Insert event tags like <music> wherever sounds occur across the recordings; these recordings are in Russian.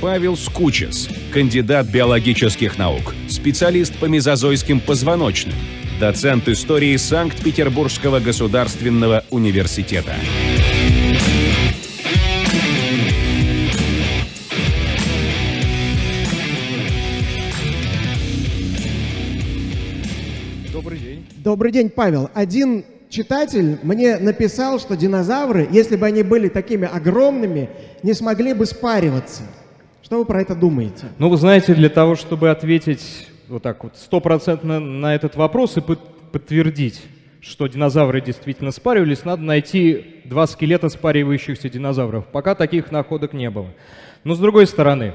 Павел Скучес, кандидат биологических наук, специалист по мезозойским позвоночным, доцент истории Санкт-Петербургского государственного университета. Добрый день. Добрый день, Павел. Один читатель мне написал, что динозавры, если бы они были такими огромными, не смогли бы спариваться. Что вы про это думаете? Ну, вы знаете, для того, чтобы ответить вот так вот стопроцентно на этот вопрос и под- подтвердить, что динозавры действительно спаривались, надо найти два скелета спаривающихся динозавров. Пока таких находок не было. Но с другой стороны,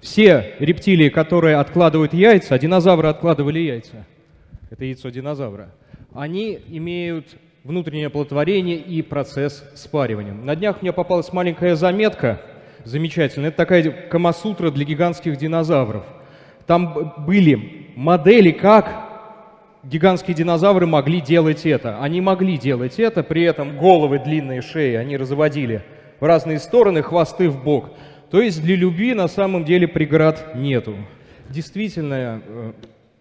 все рептилии, которые откладывают яйца, а динозавры откладывали яйца, это яйцо динозавра, они имеют внутреннее оплодотворение и процесс спаривания. На днях мне попалась маленькая заметка, замечательная, это такая камасутра для гигантских динозавров. Там были модели, как гигантские динозавры могли делать это. Они могли делать это, при этом головы, длинные шеи они разводили в разные стороны, хвосты в бок. То есть для любви на самом деле преград нету. Действительно, э,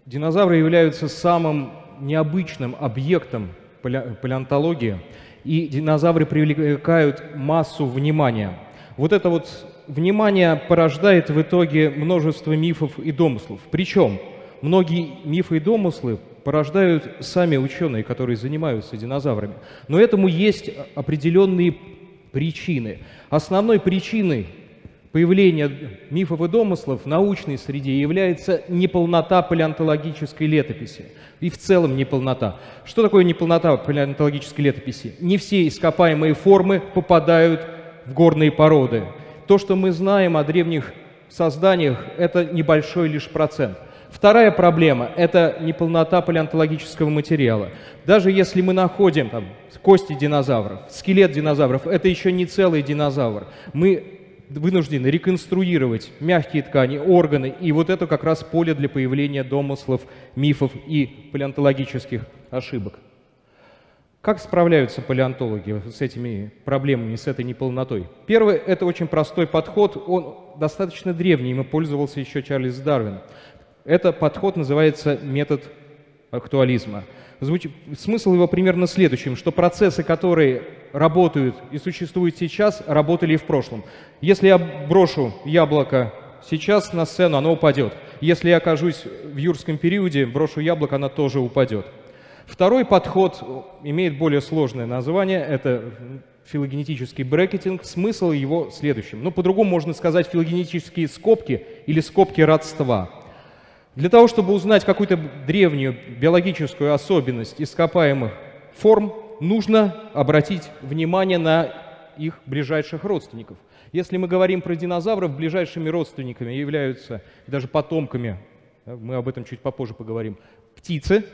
динозавры являются самым необычным объектом пале- палеонтологии, и динозавры привлекают массу внимания. Вот это вот внимание порождает в итоге множество мифов и домыслов. Причем многие мифы и домыслы порождают сами ученые, которые занимаются динозаврами. Но этому есть определенные причины. Основной причиной появления мифов и домыслов в научной среде является неполнота палеонтологической летописи. И в целом неполнота. Что такое неполнота палеонтологической летописи? Не все ископаемые формы попадают в горные породы. То, что мы знаем о древних созданиях, это небольшой лишь процент. Вторая проблема – это неполнота палеонтологического материала. Даже если мы находим там, кости динозавров, скелет динозавров, это еще не целый динозавр. Мы вынуждены реконструировать мягкие ткани, органы, и вот это как раз поле для появления домыслов, мифов и палеонтологических ошибок. Как справляются палеонтологи с этими проблемами, с этой неполнотой? Первый – это очень простой подход, он достаточно древний, им пользовался еще Чарльз Дарвин. Это подход называется метод актуализма. Смысл его примерно следующим, что процессы, которые работают и существуют сейчас, работали и в прошлом. Если я брошу яблоко сейчас на сцену, оно упадет. Если я окажусь в юрском периоде, брошу яблоко, оно тоже упадет. Второй подход имеет более сложное название, это филогенетический брекетинг. Смысл его следующим. Ну, по-другому можно сказать филогенетические скобки или скобки родства. Для того, чтобы узнать какую-то древнюю биологическую особенность ископаемых форм, нужно обратить внимание на их ближайших родственников. Если мы говорим про динозавров, ближайшими родственниками являются, даже потомками, да, мы об этом чуть попозже поговорим, птицы,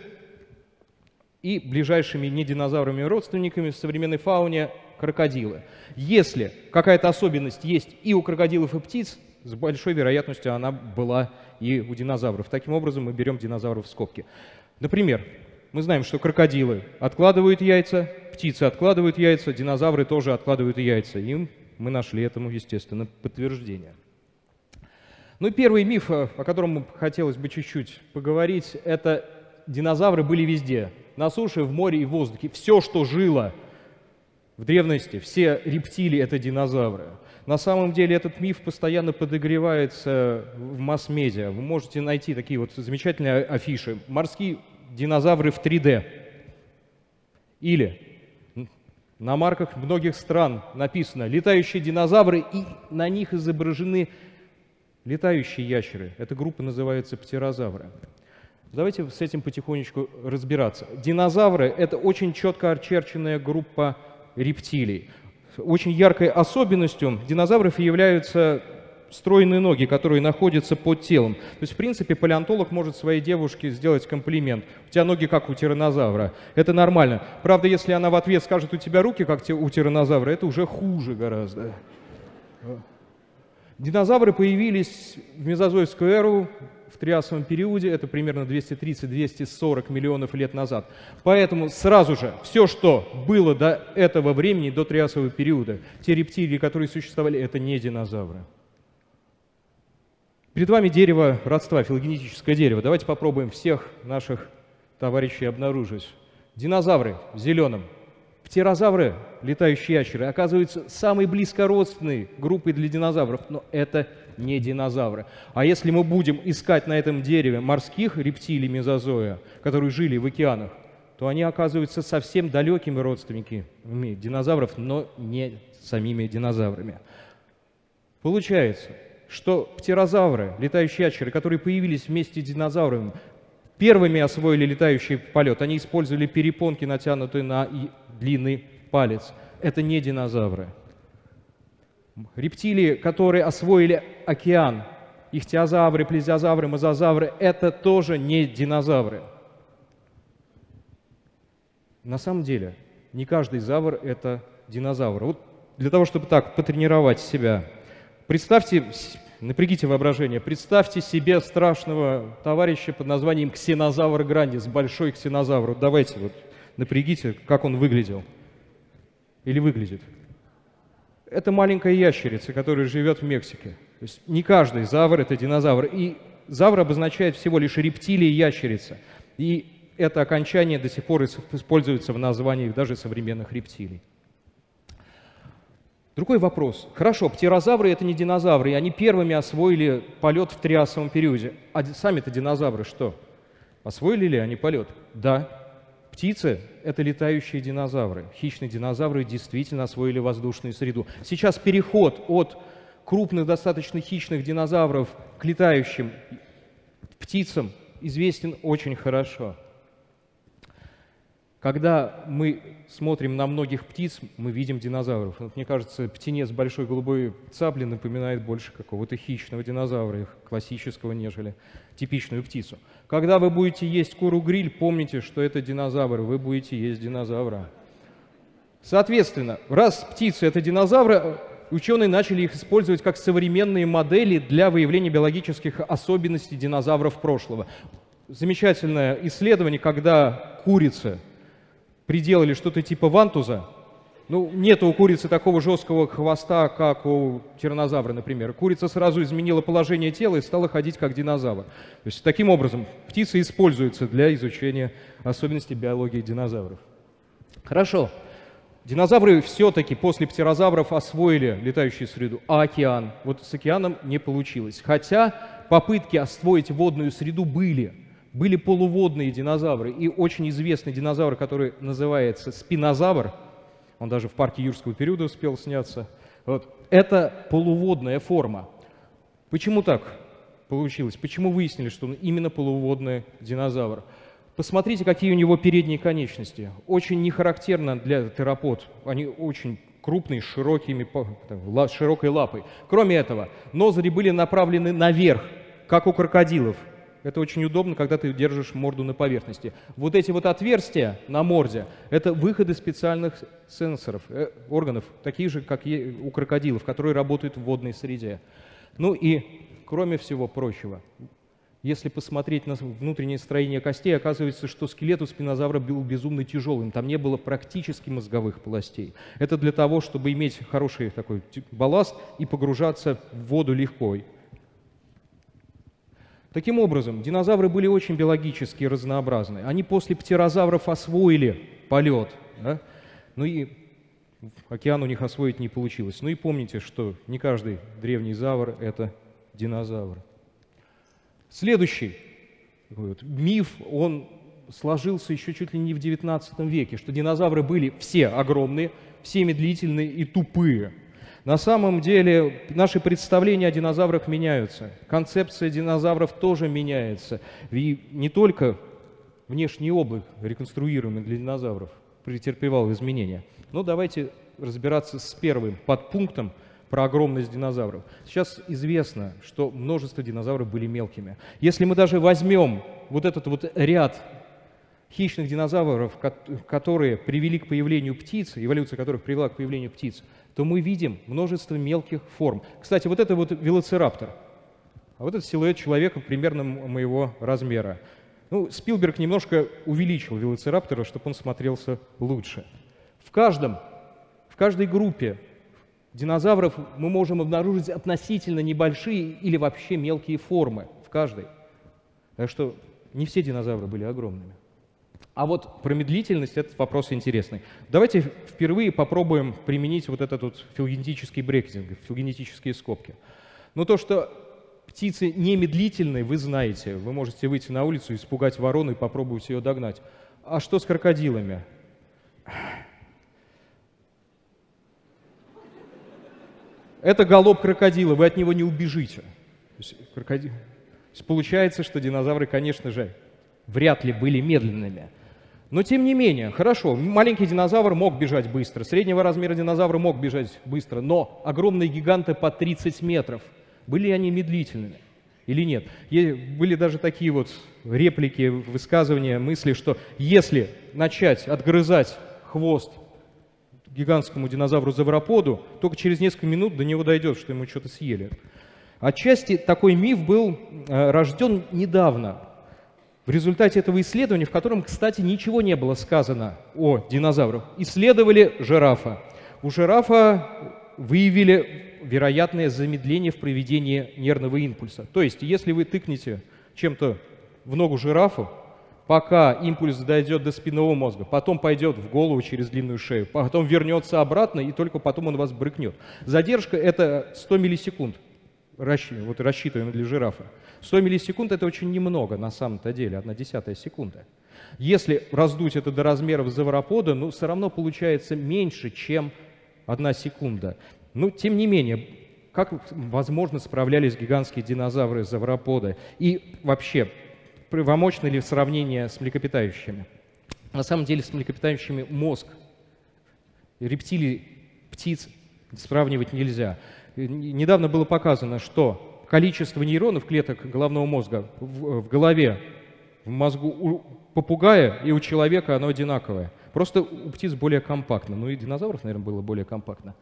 и ближайшими не динозаврами родственниками в современной фауне крокодилы. Если какая-то особенность есть и у крокодилов, и птиц, с большой вероятностью она была и у динозавров. Таким образом, мы берем динозавров в скобки. Например, мы знаем, что крокодилы откладывают яйца, птицы откладывают яйца, динозавры тоже откладывают яйца. И мы нашли этому, естественно, подтверждение. Ну и первый миф, о котором хотелось бы чуть-чуть поговорить, это динозавры были везде. На суше, в море и в воздухе. Все, что жило в древности, все рептилии — это динозавры. На самом деле этот миф постоянно подогревается в масс-медиа. Вы можете найти такие вот замечательные афиши. Морские динозавры в 3D. Или на марках многих стран написано «летающие динозавры», и на них изображены летающие ящеры. Эта группа называется птерозавры. Давайте с этим потихонечку разбираться. Динозавры — это очень четко очерченная группа рептилий. Очень яркой особенностью динозавров являются стройные ноги, которые находятся под телом. То есть, в принципе, палеонтолог может своей девушке сделать комплимент. У тебя ноги как у тиранозавра. Это нормально. Правда, если она в ответ скажет, у тебя руки как у тиранозавра, это уже хуже гораздо. Динозавры появились в мезозойскую эру, в триасовом периоде, это примерно 230-240 миллионов лет назад. Поэтому сразу же все, что было до этого времени, до триасового периода, те рептилии, которые существовали, это не динозавры. Перед вами дерево родства, филогенетическое дерево. Давайте попробуем всех наших товарищей обнаружить. Динозавры в зеленом. Птерозавры, летающие ящеры, оказываются самой близкородственной группой для динозавров, но это не динозавры. А если мы будем искать на этом дереве морских рептилий мезозоя, которые жили в океанах, то они оказываются совсем далекими родственниками динозавров, но не самими динозаврами. Получается, что птерозавры, летающие ящеры, которые появились вместе с динозаврами, первыми освоили летающий полет. Они использовали перепонки, натянутые на длинный палец. Это не динозавры. Рептилии, которые освоили океан, ихтиозавры, плезиозавры, мозазавры, это тоже не динозавры. На самом деле, не каждый завр – это динозавр. Вот для того, чтобы так потренировать себя, представьте, напрягите воображение, представьте себе страшного товарища под названием ксенозавр грандис, большой ксенозавр. Вот давайте вот напрягите, как он выглядел. Или выглядит это маленькая ящерица, которая живет в Мексике. То есть не каждый завр – это динозавр. И завр обозначает всего лишь рептилия ящерица. И это окончание до сих пор используется в названиях даже современных рептилий. Другой вопрос. Хорошо, птерозавры – это не динозавры, и они первыми освоили полет в триасовом периоде. А сами-то динозавры что? Освоили ли они полет? Да, Птицы — это летающие динозавры. Хищные динозавры действительно освоили воздушную среду. Сейчас переход от крупных, достаточно хищных динозавров к летающим птицам известен очень хорошо. Когда мы смотрим на многих птиц, мы видим динозавров. Вот, мне кажется, птенец большой голубой цапли напоминает больше какого-то хищного динозавра, классического, нежели типичную птицу. Когда вы будете есть куру-гриль, помните, что это динозавр, вы будете есть динозавра. Соответственно, раз птицы — это динозавры, ученые начали их использовать как современные модели для выявления биологических особенностей динозавров прошлого. Замечательное исследование, когда курица приделали что-то типа вантуза. Ну, нет у курицы такого жесткого хвоста, как у тиранозавра, например. Курица сразу изменила положение тела и стала ходить как динозавр. То есть таким образом птица используется для изучения особенностей биологии динозавров. Хорошо. Динозавры все-таки после птерозавров освоили летающую среду, а океан? Вот с океаном не получилось. Хотя попытки освоить водную среду были были полуводные динозавры. И очень известный динозавр, который называется спинозавр, он даже в парке юрского периода успел сняться, вот, это полуводная форма. Почему так получилось? Почему выяснили, что он именно полуводный динозавр? Посмотрите, какие у него передние конечности. Очень не характерно для терапод. Они очень крупные, с широкими, широкой лапой. Кроме этого, ноздри были направлены наверх, как у крокодилов. Это очень удобно, когда ты держишь морду на поверхности. Вот эти вот отверстия на морде – это выходы специальных сенсоров, э, органов, такие же, как у крокодилов, которые работают в водной среде. Ну и, кроме всего прочего, если посмотреть на внутреннее строение костей, оказывается, что скелет у спинозавра был безумно тяжелым. Там не было практически мозговых полостей. Это для того, чтобы иметь хороший такой балласт и погружаться в воду легко. Таким образом, динозавры были очень биологически разнообразны. Они после птерозавров освоили полет. Да? Ну и океан у них освоить не получилось. Ну и помните, что не каждый древний завр – это динозавр. Следующий вот, миф, он сложился еще чуть ли не в XIX веке, что динозавры были все огромные, все медлительные и тупые. На самом деле наши представления о динозаврах меняются. Концепция динозавров тоже меняется. И не только внешний облик, реконструируемый для динозавров, претерпевал изменения. Но давайте разбираться с первым подпунктом про огромность динозавров. Сейчас известно, что множество динозавров были мелкими. Если мы даже возьмем вот этот вот ряд хищных динозавров, которые привели к появлению птиц, эволюция которых привела к появлению птиц, то мы видим множество мелких форм. Кстати, вот это вот велоцираптор, а вот этот силуэт человека примерно моего размера. Ну, Спилберг немножко увеличил велоцираптора, чтобы он смотрелся лучше. В каждом, в каждой группе динозавров мы можем обнаружить относительно небольшие или вообще мелкие формы в каждой. Так что не все динозавры были огромными. А вот про медлительность этот вопрос интересный. Давайте впервые попробуем применить вот этот вот филогенетический брекетинг, филогенетические скобки. Но то, что птицы не медлительные, вы знаете. Вы можете выйти на улицу, испугать ворону и попробовать ее догнать. А что с крокодилами? Это голоб крокодила, вы от него не убежите. То есть, крокодил... То есть получается, что динозавры, конечно же, вряд ли были медленными. Но тем не менее, хорошо, маленький динозавр мог бежать быстро, среднего размера динозавр мог бежать быстро, но огромные гиганты по 30 метров, были они медлительными или нет? Были даже такие вот реплики, высказывания, мысли, что если начать отгрызать хвост гигантскому динозавру-завроподу, только через несколько минут до него дойдет, что ему что-то съели. Отчасти такой миф был э, рожден недавно, в результате этого исследования, в котором, кстати, ничего не было сказано о динозаврах. Исследовали жирафа. У жирафа выявили вероятное замедление в проведении нервного импульса. То есть, если вы тыкнете чем-то в ногу жирафу, пока импульс дойдет до спинного мозга, потом пойдет в голову через длинную шею, потом вернется обратно, и только потом он вас брыкнет. Задержка — это 100 миллисекунд, вот рассчитываем для жирафа. 100 миллисекунд — это очень немного на самом-то деле, одна десятая секунда. Если раздуть это до размеров завропода, ну, все равно получается меньше, чем одна секунда. Но, тем не менее, как, возможно, справлялись гигантские динозавры завропода? И вообще, правомочно ли сравнение с млекопитающими? На самом деле с млекопитающими мозг рептилий, птиц сравнивать нельзя. Недавно было показано, что количество нейронов клеток головного мозга в, в голове, в мозгу у попугая и у человека оно одинаковое. Просто у птиц более компактно. Ну и динозавров, наверное, было более компактно.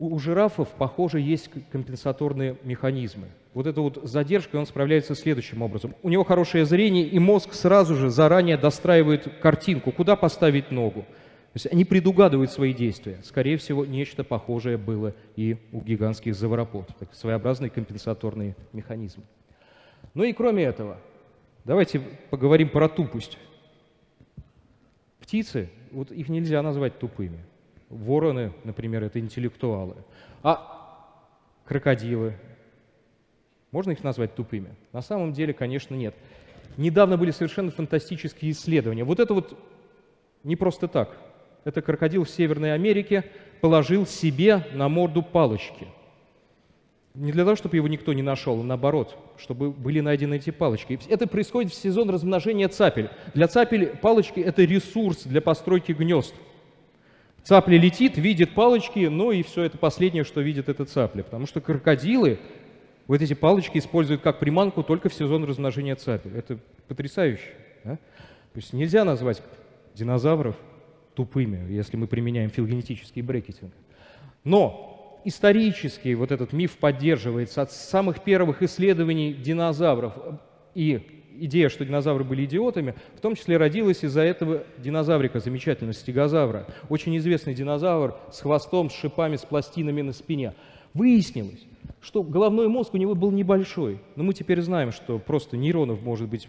У жирафов, похоже, есть компенсаторные механизмы. Вот эта вот задержка, он справляется следующим образом. У него хорошее зрение, и мозг сразу же заранее достраивает картинку, куда поставить ногу. То есть они предугадывают свои действия. Скорее всего, нечто похожее было и у гигантских заворопод. Так, своеобразный компенсаторный механизм. Ну и кроме этого, давайте поговорим про тупость. Птицы, вот их нельзя назвать тупыми. Вороны, например, это интеллектуалы. А крокодилы, можно их назвать тупыми? На самом деле, конечно, нет. Недавно были совершенно фантастические исследования. Вот это вот не просто так. Это крокодил в Северной Америке положил себе на морду палочки. Не для того, чтобы его никто не нашел, а наоборот, чтобы были найдены эти палочки. Это происходит в сезон размножения цапель. Для цапель палочки – это ресурс для постройки гнезд. Цапля летит, видит палочки, ну и все это последнее, что видит эта цапля. Потому что крокодилы вот эти палочки используют как приманку только в сезон размножения цапель. Это потрясающе. Да? То есть нельзя назвать динозавров тупыми, если мы применяем филогенетический брекетинг. Но исторически вот этот миф поддерживается от самых первых исследований динозавров и идея, что динозавры были идиотами, в том числе родилась из-за этого динозаврика, замечательного стегозавра. Очень известный динозавр с хвостом, с шипами, с пластинами на спине. Выяснилось, что головной мозг у него был небольшой. Но мы теперь знаем, что просто нейронов может быть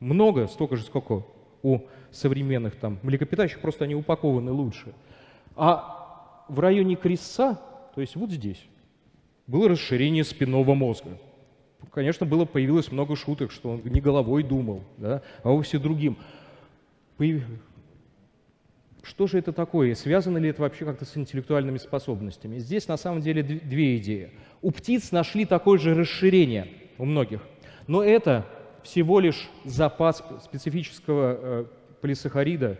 много, столько же, сколько у современных там млекопитающих, просто они упакованы лучше. А в районе крестца, то есть вот здесь, было расширение спинного мозга конечно, было, появилось много шуток, что он не головой думал, да, а вовсе другим. Что же это такое? Связано ли это вообще как-то с интеллектуальными способностями? Здесь на самом деле две идеи. У птиц нашли такое же расширение у многих, но это всего лишь запас специфического э, полисахарида,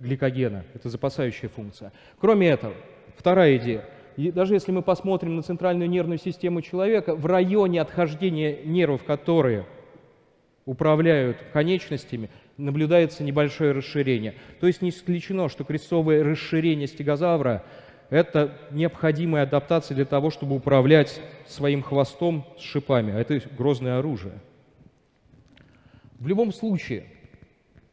гликогена. Это запасающая функция. Кроме этого, вторая идея. И даже если мы посмотрим на центральную нервную систему человека, в районе отхождения нервов, которые управляют конечностями, наблюдается небольшое расширение. То есть не исключено, что крестцовое расширение стегозавра – это необходимая адаптация для того, чтобы управлять своим хвостом с шипами. А это грозное оружие. В любом случае,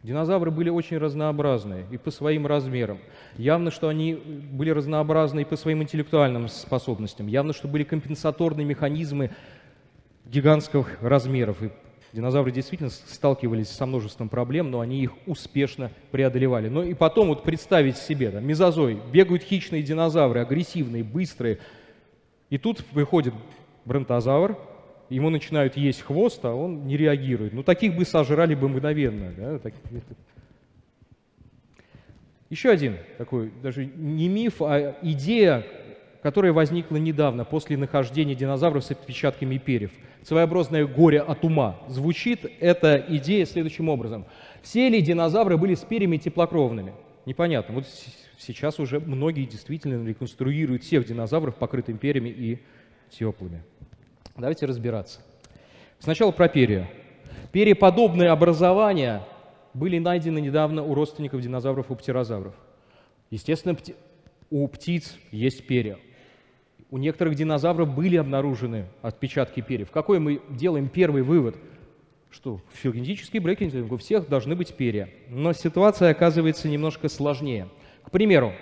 Динозавры были очень разнообразные и по своим размерам. Явно, что они были разнообразны и по своим интеллектуальным способностям. Явно, что были компенсаторные механизмы гигантских размеров. И динозавры действительно сталкивались со множеством проблем, но они их успешно преодолевали. Но и потом вот представить себе, да, мезозой, бегают хищные динозавры, агрессивные, быстрые. И тут выходит бронтозавр, ему начинают есть хвост, а он не реагирует. Ну, таких бы сожрали бы мгновенно. Да? Еще один такой, даже не миф, а идея, которая возникла недавно, после нахождения динозавров с отпечатками перьев. Своеобразное горе от ума. Звучит эта идея следующим образом. Все ли динозавры были с перьями теплокровными? Непонятно. Вот сейчас уже многие действительно реконструируют всех динозавров покрытыми перьями и теплыми. Давайте разбираться. Сначала про перья. Перьеподобные образования были найдены недавно у родственников динозавров и птерозавров. Естественно, у птиц есть перья. У некоторых динозавров были обнаружены отпечатки перьев. Какой мы делаем первый вывод? Что в филогенетический брекинг у всех должны быть перья. Но ситуация оказывается немножко сложнее. К примеру,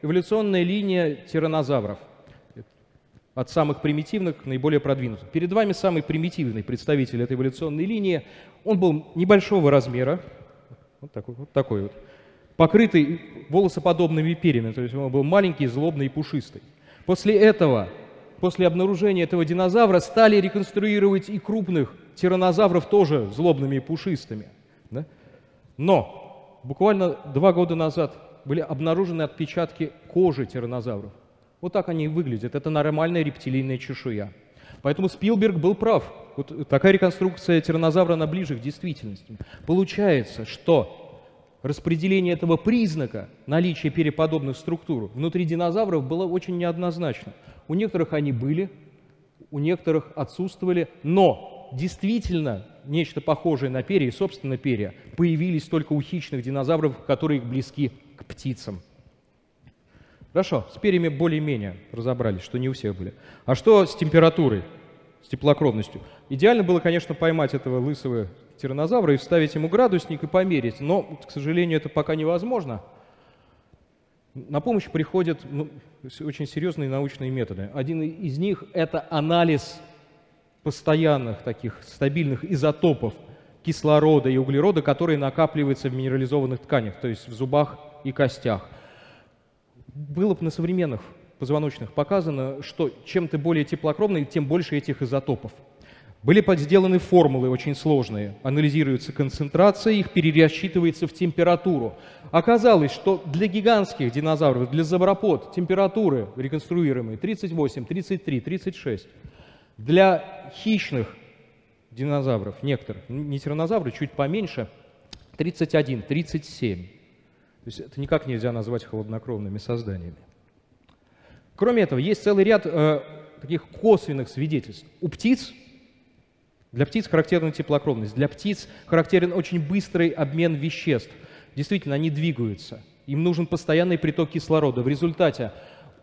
эволюционная линия тиранозавров – от самых примитивных к наиболее продвинутым. Перед вами самый примитивный представитель этой эволюционной линии. Он был небольшого размера, вот такой вот, такой вот покрытый волосоподобными перьями, то есть он был маленький, злобный и пушистый. После этого, после обнаружения этого динозавра, стали реконструировать и крупных тиранозавров тоже злобными и пушистыми. Да? Но буквально два года назад были обнаружены отпечатки кожи тиранозавров. Вот так они выглядят. Это нормальная рептилийная чешуя. Поэтому Спилберг был прав. Вот такая реконструкция тиранозавра, она ближе к действительности. Получается, что распределение этого признака наличия переподобных структур внутри динозавров было очень неоднозначно. У некоторых они были, у некоторых отсутствовали, но действительно нечто похожее на перья, собственно перья, появились только у хищных динозавров, которые близки к птицам. Хорошо, с перьями более-менее разобрались, что не у всех были. А что с температурой, с теплокровностью? Идеально было, конечно, поймать этого лысого тиранозавра и вставить ему градусник и померить, но, к сожалению, это пока невозможно. На помощь приходят ну, очень серьезные научные методы. Один из них – это анализ постоянных таких стабильных изотопов кислорода и углерода, которые накапливаются в минерализованных тканях, то есть в зубах и костях было бы на современных позвоночных показано, что чем ты более теплокровный, тем больше этих изотопов. Были сделаны формулы очень сложные, анализируется концентрация, их перерасчитывается в температуру. Оказалось, что для гигантских динозавров, для забропод, температуры реконструируемые 38, 33, 36. Для хищных динозавров, некоторых, не тиранозавры, чуть поменьше, 31, 37. То есть это никак нельзя назвать холоднокровными созданиями. Кроме этого, есть целый ряд э, таких косвенных свидетельств. У птиц, для птиц характерна теплокровность, для птиц характерен очень быстрый обмен веществ. Действительно, они двигаются, им нужен постоянный приток кислорода. В результате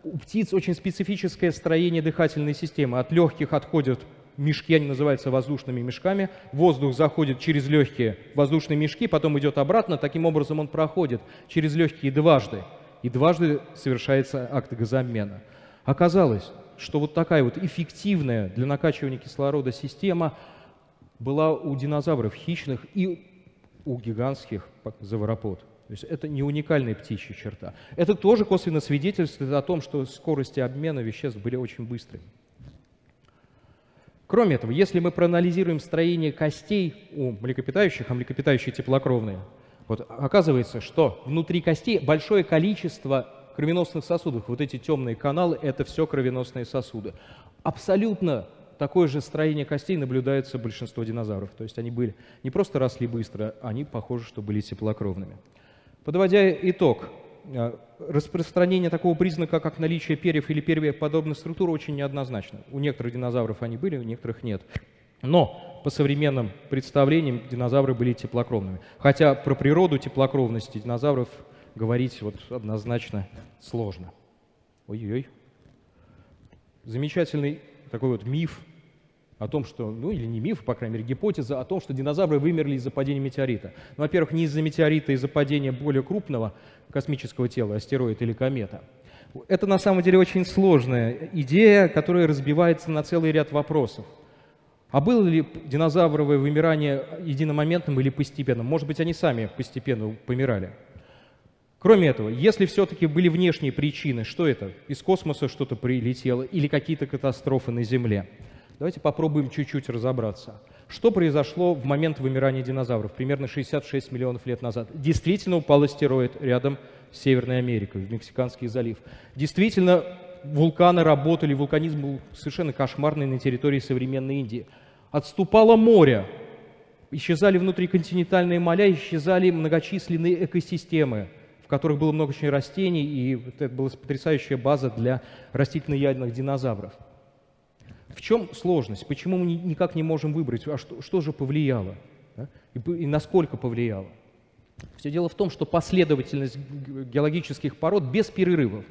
у птиц очень специфическое строение дыхательной системы. От легких отходят мешки, они называются воздушными мешками. Воздух заходит через легкие воздушные мешки, потом идет обратно. Таким образом он проходит через легкие дважды. И дважды совершается акт газообмена. Оказалось, что вот такая вот эффективная для накачивания кислорода система была у динозавров хищных и у гигантских заваропод. То есть это не уникальная птичья черта. Это тоже косвенно свидетельствует о том, что скорости обмена веществ были очень быстрыми. Кроме этого, если мы проанализируем строение костей у млекопитающих, а млекопитающие теплокровные, вот оказывается, что внутри костей большое количество кровеносных сосудов. Вот эти темные каналы – это все кровеносные сосуды. Абсолютно такое же строение костей наблюдается у большинства динозавров. То есть они были не просто росли быстро, они, похоже, что были теплокровными. Подводя итог, распространение такого признака, как наличие перьев или перьеподобной структуры, очень неоднозначно. У некоторых динозавров они были, у некоторых нет. Но по современным представлениям динозавры были теплокровными. Хотя про природу теплокровности динозавров говорить вот однозначно сложно. Ой-ой-ой. Замечательный такой вот миф о том, что, ну или не миф, по крайней мере, гипотеза о том, что динозавры вымерли из-за падения метеорита. Ну, во-первых, не из-за метеорита, а из-за падения более крупного космического тела, астероид или комета. Это на самом деле очень сложная идея, которая разбивается на целый ряд вопросов. А было ли динозавровое вымирание единомоментным или постепенным? Может быть, они сами постепенно помирали. Кроме этого, если все-таки были внешние причины, что это? Из космоса что-то прилетело или какие-то катастрофы на Земле? Давайте попробуем чуть-чуть разобраться. Что произошло в момент вымирания динозавров, примерно 66 миллионов лет назад? Действительно упал астероид рядом с Северной Америкой, в Мексиканский залив. Действительно, вулканы работали, вулканизм был совершенно кошмарный на территории современной Индии. Отступало море, исчезали внутриконтинентальные моря, исчезали многочисленные экосистемы, в которых было много очень растений, и это была потрясающая база для растительноядных динозавров. В чем сложность? Почему мы никак не можем выбрать, а что, что же повлияло? Да? И, и насколько повлияло? Все дело в том, что последовательность геологических пород без перерывов,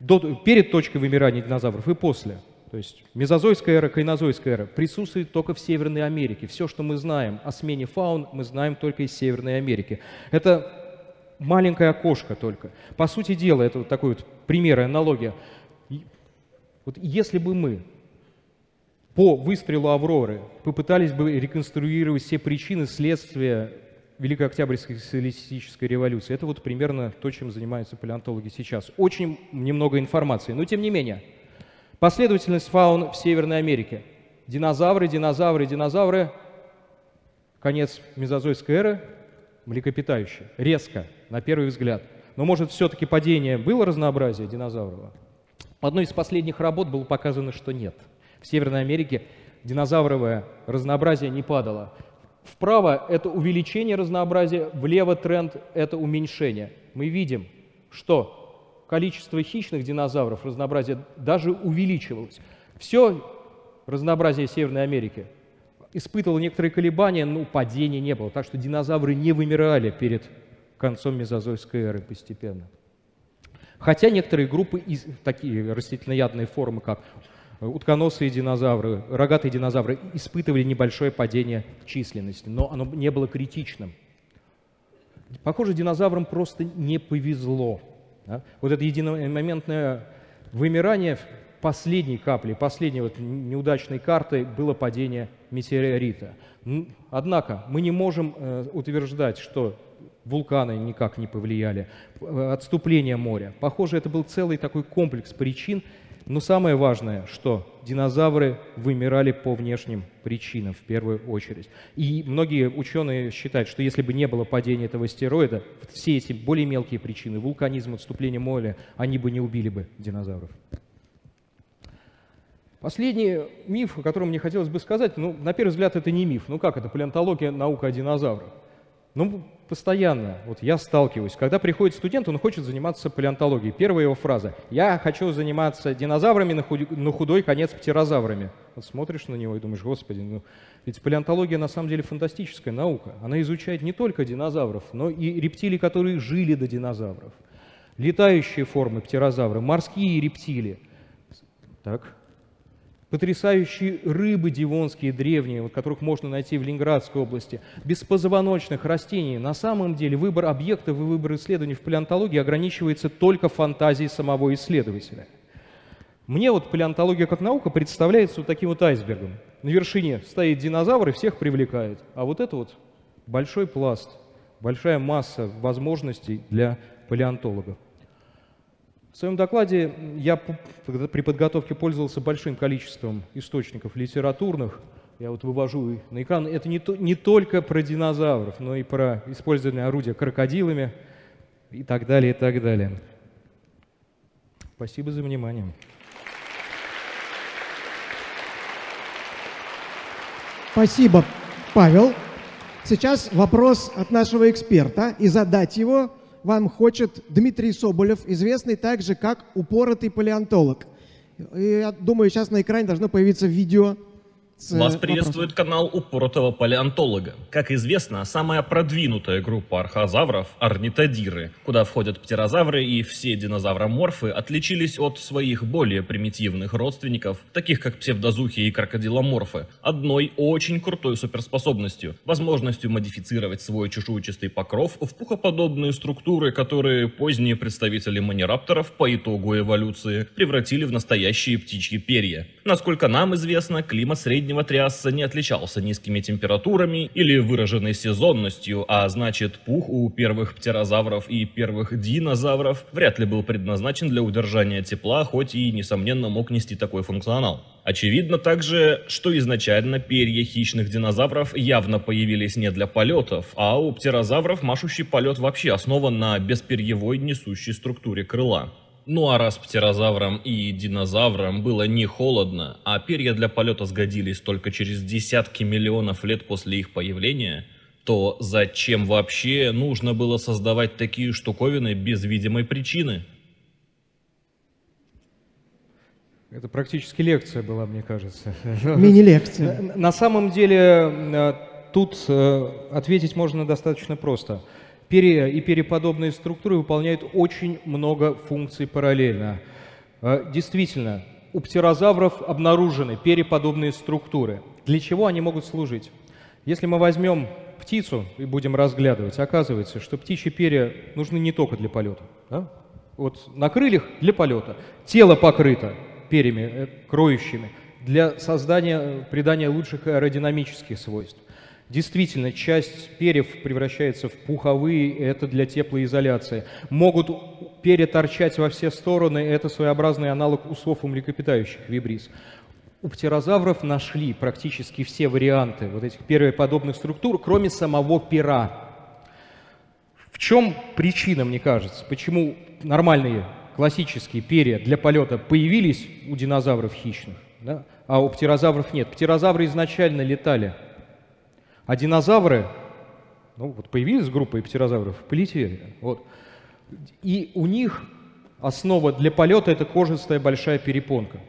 до, перед точкой вымирания динозавров и после, то есть мезозойская эра, кайнозойская эра, присутствует только в Северной Америке. Все, что мы знаем о смене фаун, мы знаем только из Северной Америки. Это маленькое окошко только. По сути дела, это вот такой вот пример, аналогия. Вот если бы мы по выстрелу «Авроры» попытались бы реконструировать все причины, следствия Великой Октябрьской социалистической революции. Это вот примерно то, чем занимаются палеонтологи сейчас. Очень немного информации, но тем не менее. Последовательность фаун в Северной Америке. Динозавры, динозавры, динозавры. Конец мезозойской эры, млекопитающие. Резко, на первый взгляд. Но может все-таки падение было разнообразие динозавров? В одной из последних работ было показано, что нет – в Северной Америке динозавровое разнообразие не падало. Вправо – это увеличение разнообразия, влево тренд – это уменьшение. Мы видим, что количество хищных динозавров, разнообразие даже увеличивалось. Все разнообразие Северной Америки испытывало некоторые колебания, но падения не было. Так что динозавры не вымирали перед концом мезозойской эры постепенно. Хотя некоторые группы, такие растительноядные формы, как утконосые динозавры, рогатые динозавры испытывали небольшое падение численности, но оно не было критичным. Похоже, динозаврам просто не повезло. Да? Вот это единомоментное вымирание последней капли, последней вот неудачной карты было падение метеорита. Однако мы не можем э, утверждать, что вулканы никак не повлияли, отступление моря. Похоже, это был целый такой комплекс причин, но самое важное, что динозавры вымирали по внешним причинам в первую очередь. И многие ученые считают, что если бы не было падения этого астероида, все эти более мелкие причины, вулканизм, отступление моря, они бы не убили бы динозавров. Последний миф, о котором мне хотелось бы сказать, ну, на первый взгляд, это не миф. Ну как это, палеонтология, наука о динозаврах? Ну, постоянно, вот я сталкиваюсь, когда приходит студент, он хочет заниматься палеонтологией. Первая его фраза «Я хочу заниматься динозаврами, на, худ... на худой конец птерозаврами». Вот смотришь на него и думаешь, господи, ну ведь палеонтология на самом деле фантастическая наука. Она изучает не только динозавров, но и рептилий, которые жили до динозавров. Летающие формы птерозавры, морские рептилии. Так, потрясающие рыбы дивонские, древние, которых можно найти в Ленинградской области, беспозвоночных растений. На самом деле выбор объектов и выбор исследований в палеонтологии ограничивается только фантазией самого исследователя. Мне вот палеонтология как наука представляется вот таким вот айсбергом. На вершине стоит динозавр и всех привлекает. А вот это вот большой пласт, большая масса возможностей для палеонтологов. В своем докладе я при подготовке пользовался большим количеством источников литературных. Я вот вывожу на экран. Это не, то, не только про динозавров, но и про использование орудия крокодилами и так далее, и так далее. Спасибо за внимание. Спасибо, Павел. Сейчас вопрос от нашего эксперта, и задать его вам хочет Дмитрий Соболев, известный также как упоротый палеонтолог. И я думаю, сейчас на экране должно появиться видео Вас приветствует канал упоротого палеонтолога. Как известно, самая продвинутая группа архозавров – орнитодиры, куда входят птерозавры и все динозавроморфы, отличились от своих более примитивных родственников, таких как псевдозухи и крокодиломорфы, одной очень крутой суперспособностью – возможностью модифицировать свой чешуйчатый покров в пухоподобные структуры, которые поздние представители манирапторов по итогу эволюции превратили в настоящие птичьи перья. Насколько нам известно, климат среднего среднего триаса не отличался низкими температурами или выраженной сезонностью, а значит пух у первых птерозавров и первых динозавров вряд ли был предназначен для удержания тепла, хоть и, несомненно, мог нести такой функционал. Очевидно также, что изначально перья хищных динозавров явно появились не для полетов, а у птерозавров машущий полет вообще основан на бесперьевой несущей структуре крыла. Ну а раз птерозаврам и динозаврам было не холодно, а перья для полета сгодились только через десятки миллионов лет после их появления, то зачем вообще нужно было создавать такие штуковины без видимой причины? Это практически лекция была, мне кажется. <laughs> Мини-лекция. На, самом деле э, тут э, ответить можно достаточно просто – перья и переподобные структуры выполняют очень много функций параллельно. А, действительно, у птерозавров обнаружены переподобные структуры. Для чего они могут служить? Если мы возьмем птицу и будем разглядывать, оказывается, что птичьи перья нужны не только для полета. Да? Вот на крыльях для полета, тело покрыто перьями, э, кроющими, для создания, придания лучших аэродинамических свойств. Действительно, часть перьев превращается в пуховые, это для теплоизоляции. Могут перья торчать во все стороны, это своеобразный аналог усов у млекопитающих, вибрис. У птерозавров нашли практически все варианты вот этих перьеподобных структур, кроме самого пера. В чем причина, мне кажется, почему нормальные классические перья для полета появились у динозавров хищных, да, а у птерозавров нет? Птерозавры изначально летали – а динозавры, ну вот появилась группа птерозавров, полетели. Вот. И у них основа для полета это кожистая большая перепонка.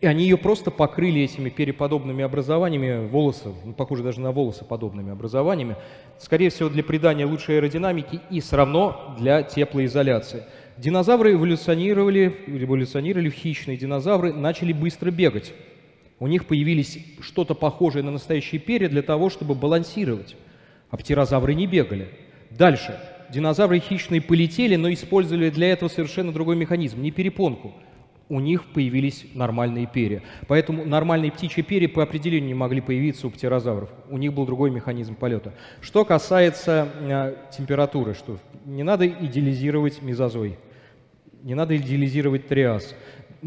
И они ее просто покрыли этими переподобными образованиями, волосы, ну, похоже даже на волосы подобными образованиями, скорее всего для придания лучшей аэродинамики и все равно для теплоизоляции. Динозавры эволюционировали, эволюционировали в хищные динозавры, начали быстро бегать. У них появились что-то похожее на настоящие перья для того, чтобы балансировать. А птерозавры не бегали. Дальше. Динозавры хищные полетели, но использовали для этого совершенно другой механизм, не перепонку. У них появились нормальные перья. Поэтому нормальные птичьи перья по определению не могли появиться у птерозавров. У них был другой механизм полета. Что касается э, температуры, что не надо идеализировать мезозой, не надо идеализировать триас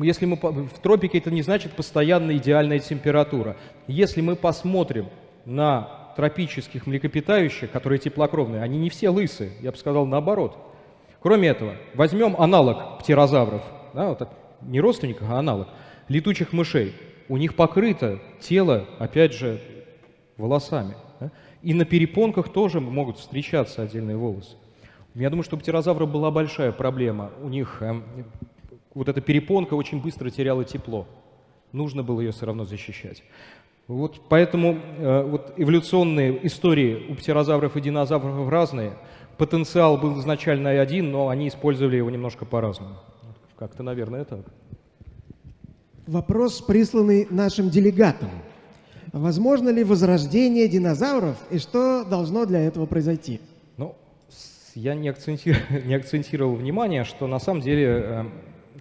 если мы в тропике, это не значит постоянно идеальная температура. Если мы посмотрим на тропических млекопитающих, которые теплокровные, они не все лысые, я бы сказал наоборот. Кроме этого, возьмем аналог птерозавров, да, вот, не родственников, а аналог, летучих мышей. У них покрыто тело, опять же, волосами. Да? И на перепонках тоже могут встречаться отдельные волосы. Я думаю, что у птерозавра была большая проблема. У них эм, вот эта перепонка очень быстро теряла тепло. Нужно было ее все равно защищать. Вот поэтому э, вот эволюционные истории у птерозавров и динозавров разные. Потенциал был изначально один, но они использовали его немножко по-разному. Как-то, наверное, так. Вопрос, присланный нашим делегатам. Возможно ли возрождение динозавров и что должно для этого произойти? Ну, я не акцентировал, <laughs> не акцентировал внимание, что на самом деле э,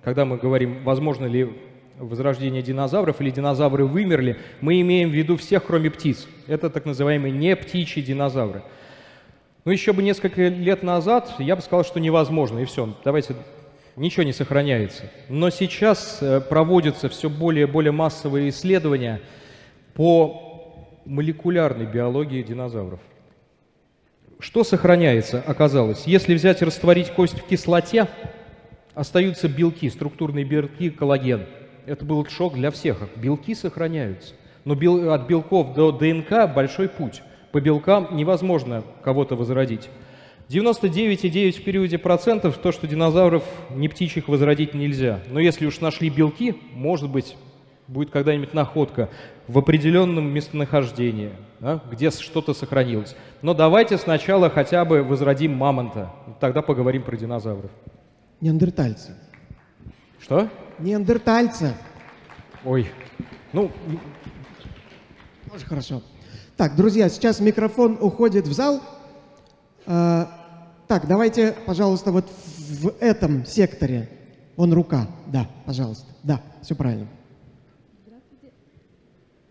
когда мы говорим, возможно ли возрождение динозавров или динозавры вымерли, мы имеем в виду всех, кроме птиц. Это так называемые не птичьи динозавры. Ну, еще бы несколько лет назад я бы сказал, что невозможно, и все, давайте, ничего не сохраняется. Но сейчас э, проводятся все более и более массовые исследования по молекулярной биологии динозавров. Что сохраняется, оказалось? Если взять и растворить кость в кислоте, остаются белки, структурные белки, коллаген. Это был шок для всех. Белки сохраняются. Но от белков до ДНК большой путь. По белкам невозможно кого-то возродить. 99,9 в периоде процентов то, что динозавров не птичьих возродить нельзя. Но если уж нашли белки, может быть, будет когда-нибудь находка в определенном местонахождении, да, где что-то сохранилось. Но давайте сначала хотя бы возродим мамонта, тогда поговорим про динозавров. Неандертальцы. Что? Неандертальцы. Ой, ну, Очень хорошо. Так, друзья, сейчас микрофон уходит в зал. А, так, давайте, пожалуйста, вот в этом секторе. Он рука. Да, пожалуйста. Да, все правильно.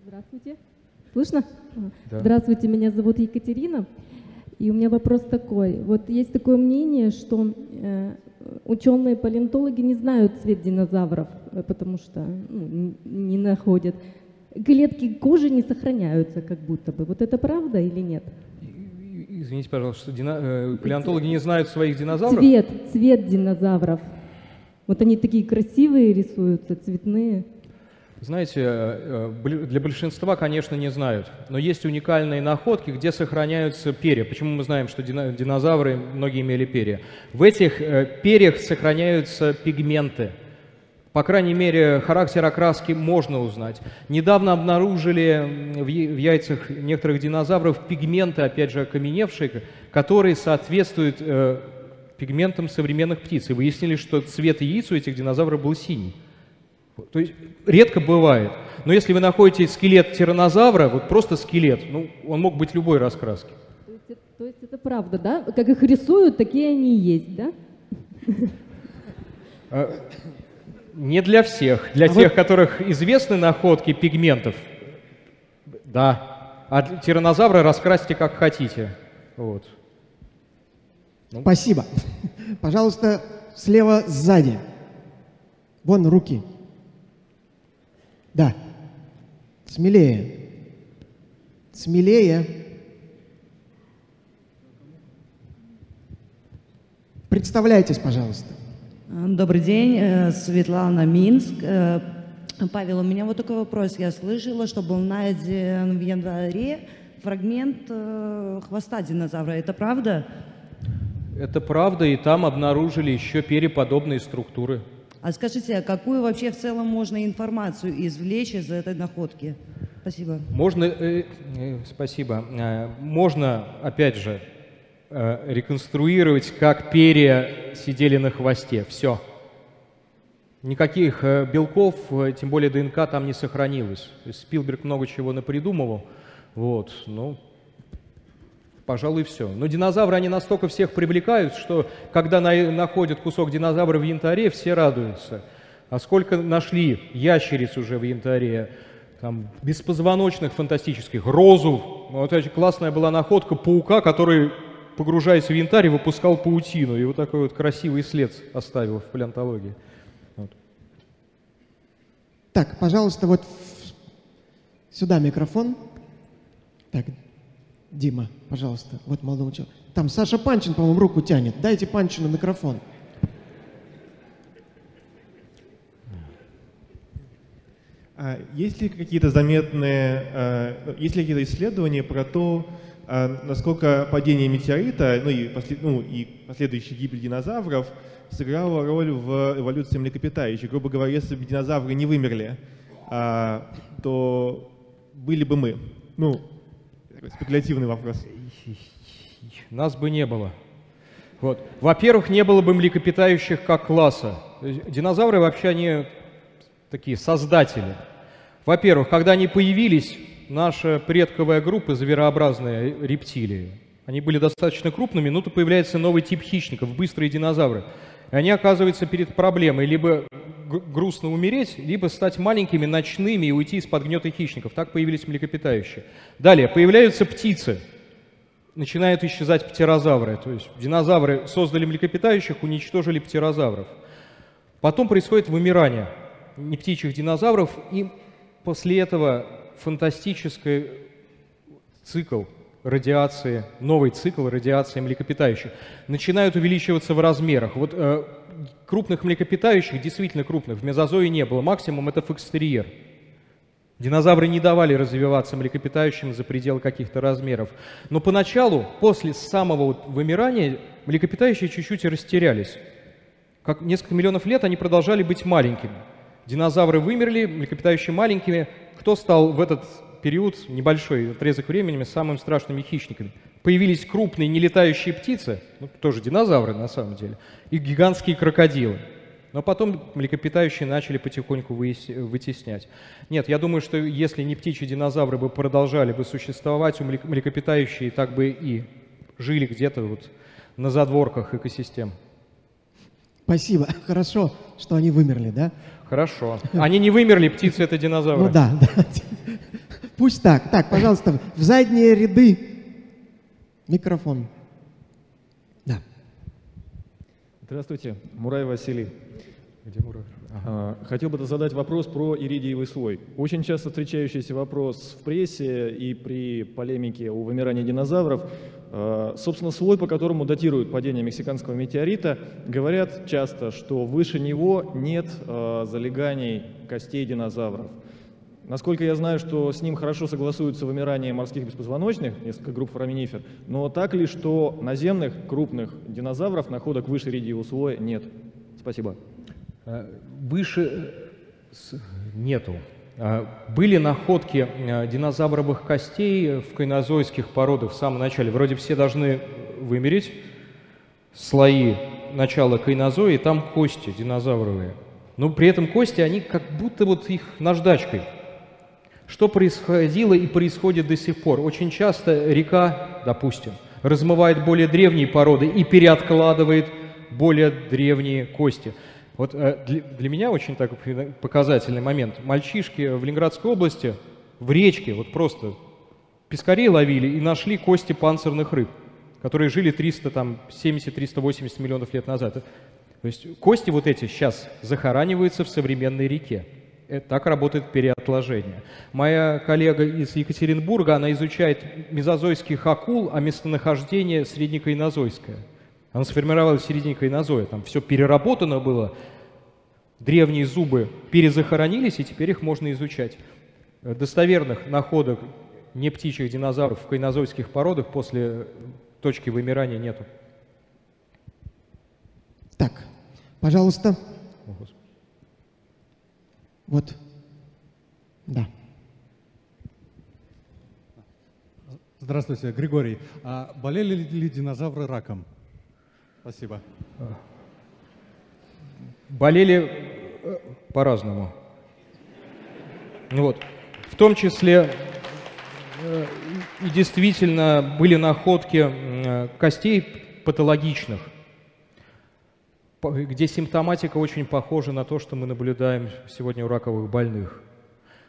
Здравствуйте. Слышно? Да. Здравствуйте, меня зовут Екатерина. И у меня вопрос такой. Вот есть такое мнение, что э, ученые-палеонтологи не знают цвет динозавров, э, потому что ну, не находят. Клетки кожи не сохраняются как будто бы. Вот это правда или нет? извините, пожалуйста, что дина- э, палеонтологи не знают своих динозавров? Цвет, цвет динозавров. Вот они такие красивые рисуются, цветные. Знаете, э, э, для большинства, конечно, не знают, но есть уникальные находки, где сохраняются перья. Почему мы знаем, что динозавры многие имели перья? В этих э, перьях сохраняются пигменты. По крайней мере, характер окраски можно узнать. Недавно обнаружили в яйцах некоторых динозавров пигменты, опять же, окаменевшие, которые соответствуют пигментам современных птиц. И выяснили, что цвет яиц у этих динозавров был синий. То есть редко бывает. Но если вы находите скелет тиранозавра, вот просто скелет, ну, он мог быть любой раскраски. То есть, это- то есть это правда, да? Как их рисуют, такие они и есть, да? Не для всех. Для А тех, вы- которых известны находки пигментов, да. А тиранозавра раскрасьте как хотите. Вот. Спасибо. Пожалуйста, слева сзади. Вон руки. Да. Смелее. Смелее. Представляйтесь, пожалуйста. Добрый день, э, Светлана Минск. Э, Павел, у меня вот такой вопрос. Я слышала, что был найден в январе фрагмент э, хвоста динозавра. Это правда? Это правда, и там обнаружили еще переподобные структуры. А скажите, а какую вообще в целом можно информацию извлечь из этой находки? Спасибо. Можно, э, э, спасибо, Э, можно, опять же, э, реконструировать, как перья сидели на хвосте. Все. Никаких э, белков, э, тем более ДНК, там не сохранилось. Спилберг много чего напридумывал. Вот, ну, пожалуй, все. Но динозавры, они настолько всех привлекают, что когда на- находят кусок динозавра в янтаре, все радуются. А сколько нашли ящериц уже в янтаре, там, беспозвоночных фантастических, розу. Вот эта классная была находка паука, который, погружаясь в янтарь, выпускал паутину. И вот такой вот красивый след оставил в палеонтологии. Вот. Так, пожалуйста, вот сюда микрофон. Так, Дима, пожалуйста, вот молодому человеку. Там Саша Панчин, по-моему, руку тянет. Дайте Панчину микрофон. А есть ли какие-то заметные, ну, есть ли какие-то исследования про то, э, насколько падение метеорита, ну и, после- ну и последующая гибель динозавров сыграла роль в эволюции млекопитающих? Грубо говоря, если бы динозавры не вымерли, а, то были бы мы. Ну, такой спекулятивный вопрос. Нас бы не было. Вот. Во-первых, не было бы млекопитающих как класса. Динозавры вообще они такие создатели. Во-первых, когда они появились, наша предковая группа, зверообразные рептилии, они были достаточно крупными, но тут появляется новый тип хищников, быстрые динозавры. И они оказываются перед проблемой либо грустно умереть, либо стать маленькими, ночными и уйти из-под гнета хищников. Так появились млекопитающие. Далее, появляются птицы начинают исчезать птерозавры. То есть динозавры создали млекопитающих, уничтожили птерозавров. Потом происходит вымирание не птичьих динозавров, и после этого фантастический цикл радиации, новый цикл радиации млекопитающих начинают увеличиваться в размерах. Вот э, крупных млекопитающих, действительно крупных, в мезозое не было. Максимум это фокстерьер. Динозавры не давали развиваться млекопитающим за пределы каких-то размеров. Но поначалу, после самого вот вымирания, млекопитающие чуть-чуть растерялись. Как несколько миллионов лет они продолжали быть маленькими. Динозавры вымерли, млекопитающие маленькими. Кто стал в этот период, небольшой отрезок времени, самыми страшными хищниками? Появились крупные нелетающие птицы, ну, тоже динозавры на самом деле, и гигантские крокодилы. Но потом млекопитающие начали потихоньку вытеснять. Нет, я думаю, что если не птичьи динозавры бы продолжали бы существовать, у млекопитающие так бы и жили где-то вот на задворках экосистем. Спасибо. <laughs> Хорошо, что они вымерли, да? Хорошо. Они не вымерли, птицы это динозавры. Ну да, да. <laughs> Пусть так. Так, пожалуйста, в задние ряды микрофон. Да. Здравствуйте, Мурай Василий. Где Мурай? Ага. Хотел бы задать вопрос про иридиевый слой. Очень часто встречающийся вопрос в прессе и при полемике о вымирании динозавров. А, собственно, слой, по которому датируют падение мексиканского метеорита, говорят часто, что выше него нет а, залеганий костей динозавров. Насколько я знаю, что с ним хорошо согласуется вымирание морских беспозвоночных, несколько групп фораминифер, но так ли, что наземных крупных динозавров находок выше иридиевого слоя нет? Спасибо. Э, выше э, нету. А, были находки э, динозавровых костей в кайнозойских породах в самом начале. Вроде все должны вымереть, слои начала кайнозоя, и там кости динозавровые. Но при этом кости, они как будто вот их наждачкой. Что происходило и происходит до сих пор? Очень часто река, допустим, размывает более древние породы и переоткладывает более древние кости. Вот э, для, меня очень так показательный момент. Мальчишки в Ленинградской области в речке вот просто пескарей ловили и нашли кости панцирных рыб, которые жили 370-380 миллионов лет назад. То есть кости вот эти сейчас захораниваются в современной реке. Это так работает переотложение. Моя коллега из Екатеринбурга, она изучает мезозойских акул, а местонахождение среднекайнозойское – она сформировалась в середине кайнозоя. Там все переработано было, древние зубы перезахоронились, и теперь их можно изучать. Достоверных находок не птичьих динозавров в кайнозойских породах после точки вымирания нету. Так, пожалуйста. Вот. Да. Здравствуйте, Григорий. А болели ли динозавры раком? Спасибо. Болели э, по-разному. Вот. В том числе э, и действительно были находки э, костей патологичных, где симптоматика очень похожа на то, что мы наблюдаем сегодня у раковых больных.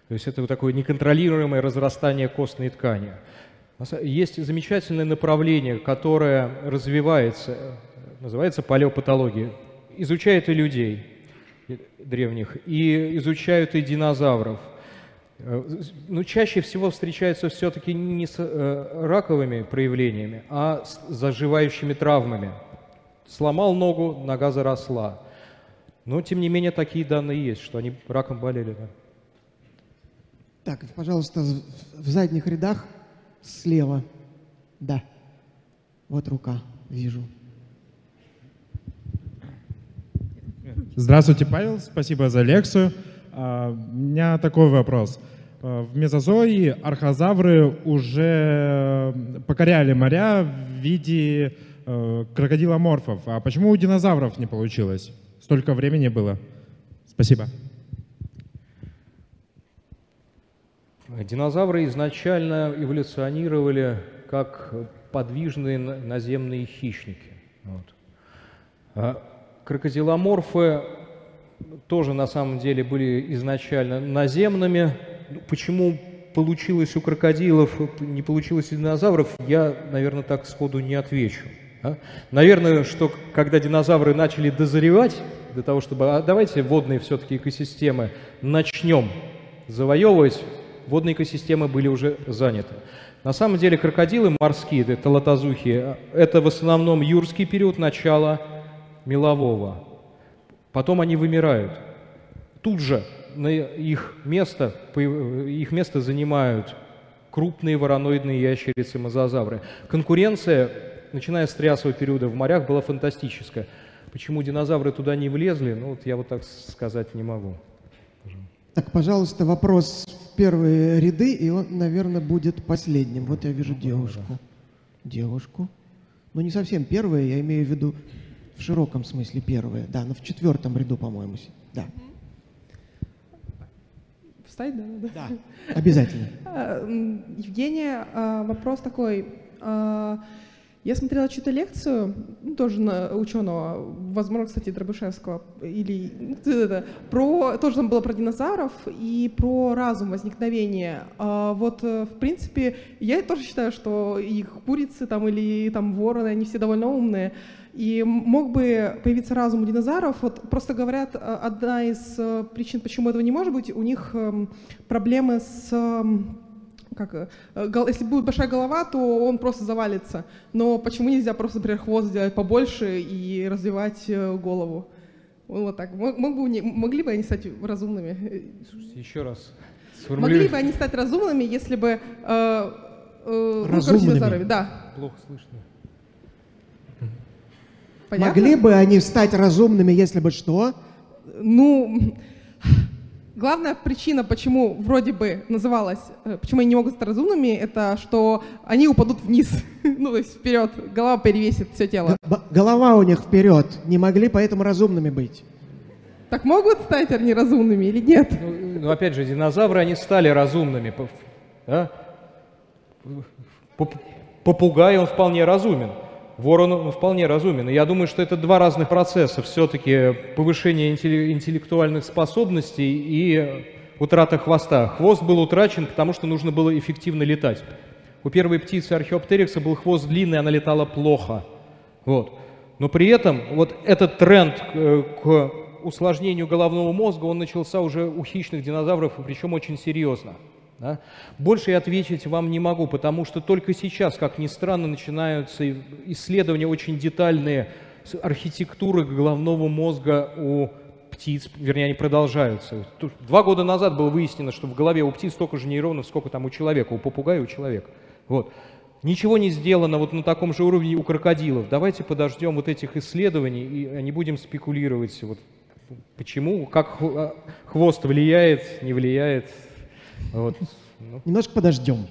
То есть это такое неконтролируемое разрастание костной ткани. Есть замечательное направление, которое развивается называется палеопатология. Изучают и людей древних, и изучают и динозавров. Но ну, чаще всего встречаются все-таки не с э, раковыми проявлениями, а с заживающими травмами. Сломал ногу, нога заросла. Но, тем не менее, такие данные есть, что они раком болели. Так, пожалуйста, в задних рядах слева. Да. Вот рука, вижу. Здравствуйте, Павел, спасибо за лекцию. А, у меня такой вопрос. А, в мезозое архозавры уже покоряли моря в виде э, крокодиломорфов. А почему у динозавров не получилось? Столько времени было. Спасибо. Динозавры изначально эволюционировали как подвижные наземные хищники. Вот. А Крокодиломорфы тоже на самом деле были изначально наземными. Почему получилось у крокодилов, не получилось у динозавров, я, наверное, так сходу не отвечу. А? Наверное, что когда динозавры начали дозревать, для того, чтобы, а давайте водные все-таки экосистемы начнем завоевывать, водные экосистемы были уже заняты. На самом деле крокодилы морские, это латазухи, это в основном юрский период, начала мелового. Потом они вымирают. Тут же на их место, их место занимают крупные вороноидные ящерицы мозазавры. Конкуренция, начиная с триасового периода в морях, была фантастическая. Почему динозавры туда не влезли, ну вот я вот так сказать не могу. Так, пожалуйста, вопрос в первые ряды, и он, наверное, будет последним. Вот я вижу девушку. Девушку. Ну, не совсем первая, я имею в виду в широком смысле первая. Да, но в четвертом ряду, по-моему. Да, Встать, да? да? да, обязательно. <laughs> А, Евгения, а, вопрос такой. Я смотрела чью-то лекцию, ну, тоже на ученого, возможно, кстати, Дробышевского, или ну, это, про, тоже там было про динозавров и про разум, возникновение. А Вот, э, в принципе, я тоже считаю, что и курицы там или там вороны, они все довольно умные. И мог бы появиться разум у динозавров. Вот просто говорят, э, одна из э, причин, почему этого не может быть, у них эм, проблемы с эм, как, э, если будет большая голова, то он просто завалится. Но почему нельзя просто, например, хвост сделать побольше и развивать э, голову? Ну, Вот так. Мог, мог бы у не- могли бы они стать разумными? Еще раз. Могли Сформулируйте. бы они стать разумными, если бы... э, э, ну, короче, Разумными. динозаврами, да. Плохо слышно. Понятно? Могли бы они стать разумными, если бы что? Ну, главная причина, почему вроде бы называлась, э, почему они не могут стать разумными, это что они упадут вниз, <laughs> ну, то есть вперед, голова перевесит все тело. Г- голова у них вперед. Не могли поэтому разумными быть. Так могут стать они разумными или нет? Ну, ну, опять же, динозавры, они стали разумными. Да? Поп- Попугай, он вполне разумен. Ворон, он вполне разумен. Я думаю, что это два разных процесса. Все-таки повышение интеллектуальных способностей и утрата хвоста. Хвост был утрачен, потому что нужно было эффективно летать. У первой птицы археоптерикса был хвост длинный, она летала плохо. Вот. Но при этом вот этот тренд э, к усложнению головного мозга, он начался уже у хищных динозавров, причем очень серьезно. Да. Больше я ответить вам не могу, потому что только сейчас, как ни странно, начинаются исследования очень детальные архитектуры головного мозга у птиц, вернее, они продолжаются. Два года назад было выяснено, что в голове у птиц столько же нейронов, сколько там у человека, у попугая у человека. Вот. Ничего не сделано вот на таком же уровне у крокодилов. Давайте подождем вот этих исследований и не будем спекулировать, вот, почему, как а, хвост влияет, не влияет. Вот. Ну, Немножко подождем.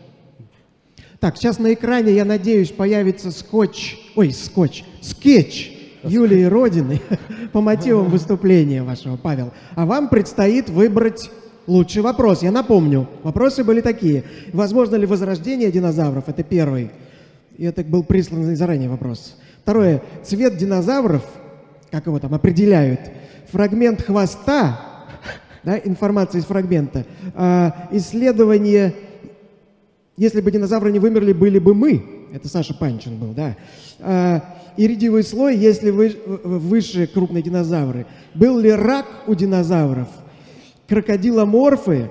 Так, сейчас на экране, я надеюсь, появится скотч, ой, скотч, скетч Юлии Родины <laughs> по мотивам выступления вашего, Павел. А вам предстоит выбрать лучший вопрос. Я напомню, вопросы были такие. Возможно ли возрождение динозавров? Это первый. И это был присланный заранее вопрос. Второе. Цвет динозавров, как его там определяют, фрагмент хвоста, да, информация из фрагмента, а, исследование если бы динозавры не вымерли, были бы мы. Это Саша Панчин был, да. А, иридиевый слой, если вы, выше крупные динозавры. Был ли рак у динозавров? Крокодиломорфы.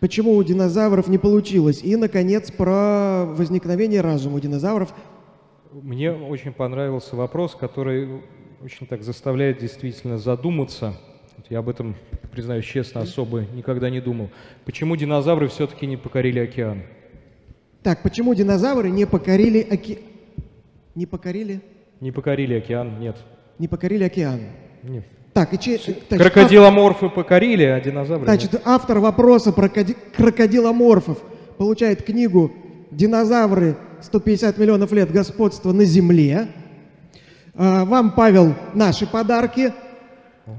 Почему у динозавров не получилось? И, наконец, про возникновение разума у динозавров. Мне очень понравился вопрос, который очень так заставляет действительно задуматься. Я об этом, признаюсь честно, особо никогда не думал. Почему динозавры все-таки не покорили океан? Так, почему динозавры не покорили оке... Не покорили? Не покорили океан, нет. Не покорили океан. Нет. Так, и че... значит, Крокодиломорфы покорили, а динозавры Значит, нет. автор вопроса про коди- крокодиломорфов получает книгу «Динозавры. 150 миллионов лет господства на Земле». А, Вам, Павел, наши подарки.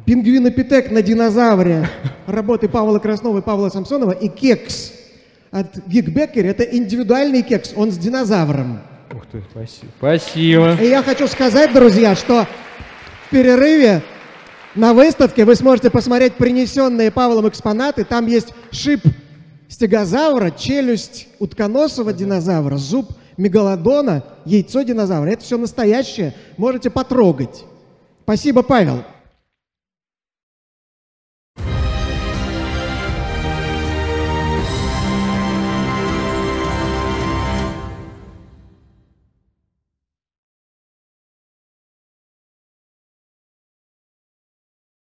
Пингвинопитек на динозавре работы Павла Краснова и Павла Самсонова и кекс от Гигбекер. Это индивидуальный кекс, он с динозавром. Ух ты, спасибо. Спасибо. И я хочу сказать, друзья, что в перерыве на выставке вы сможете посмотреть принесенные Павлом экспонаты. Там есть шип стегозавра, челюсть утконосого динозавра, зуб мегалодона, яйцо динозавра. Это все настоящее. Можете потрогать. Спасибо, Павел.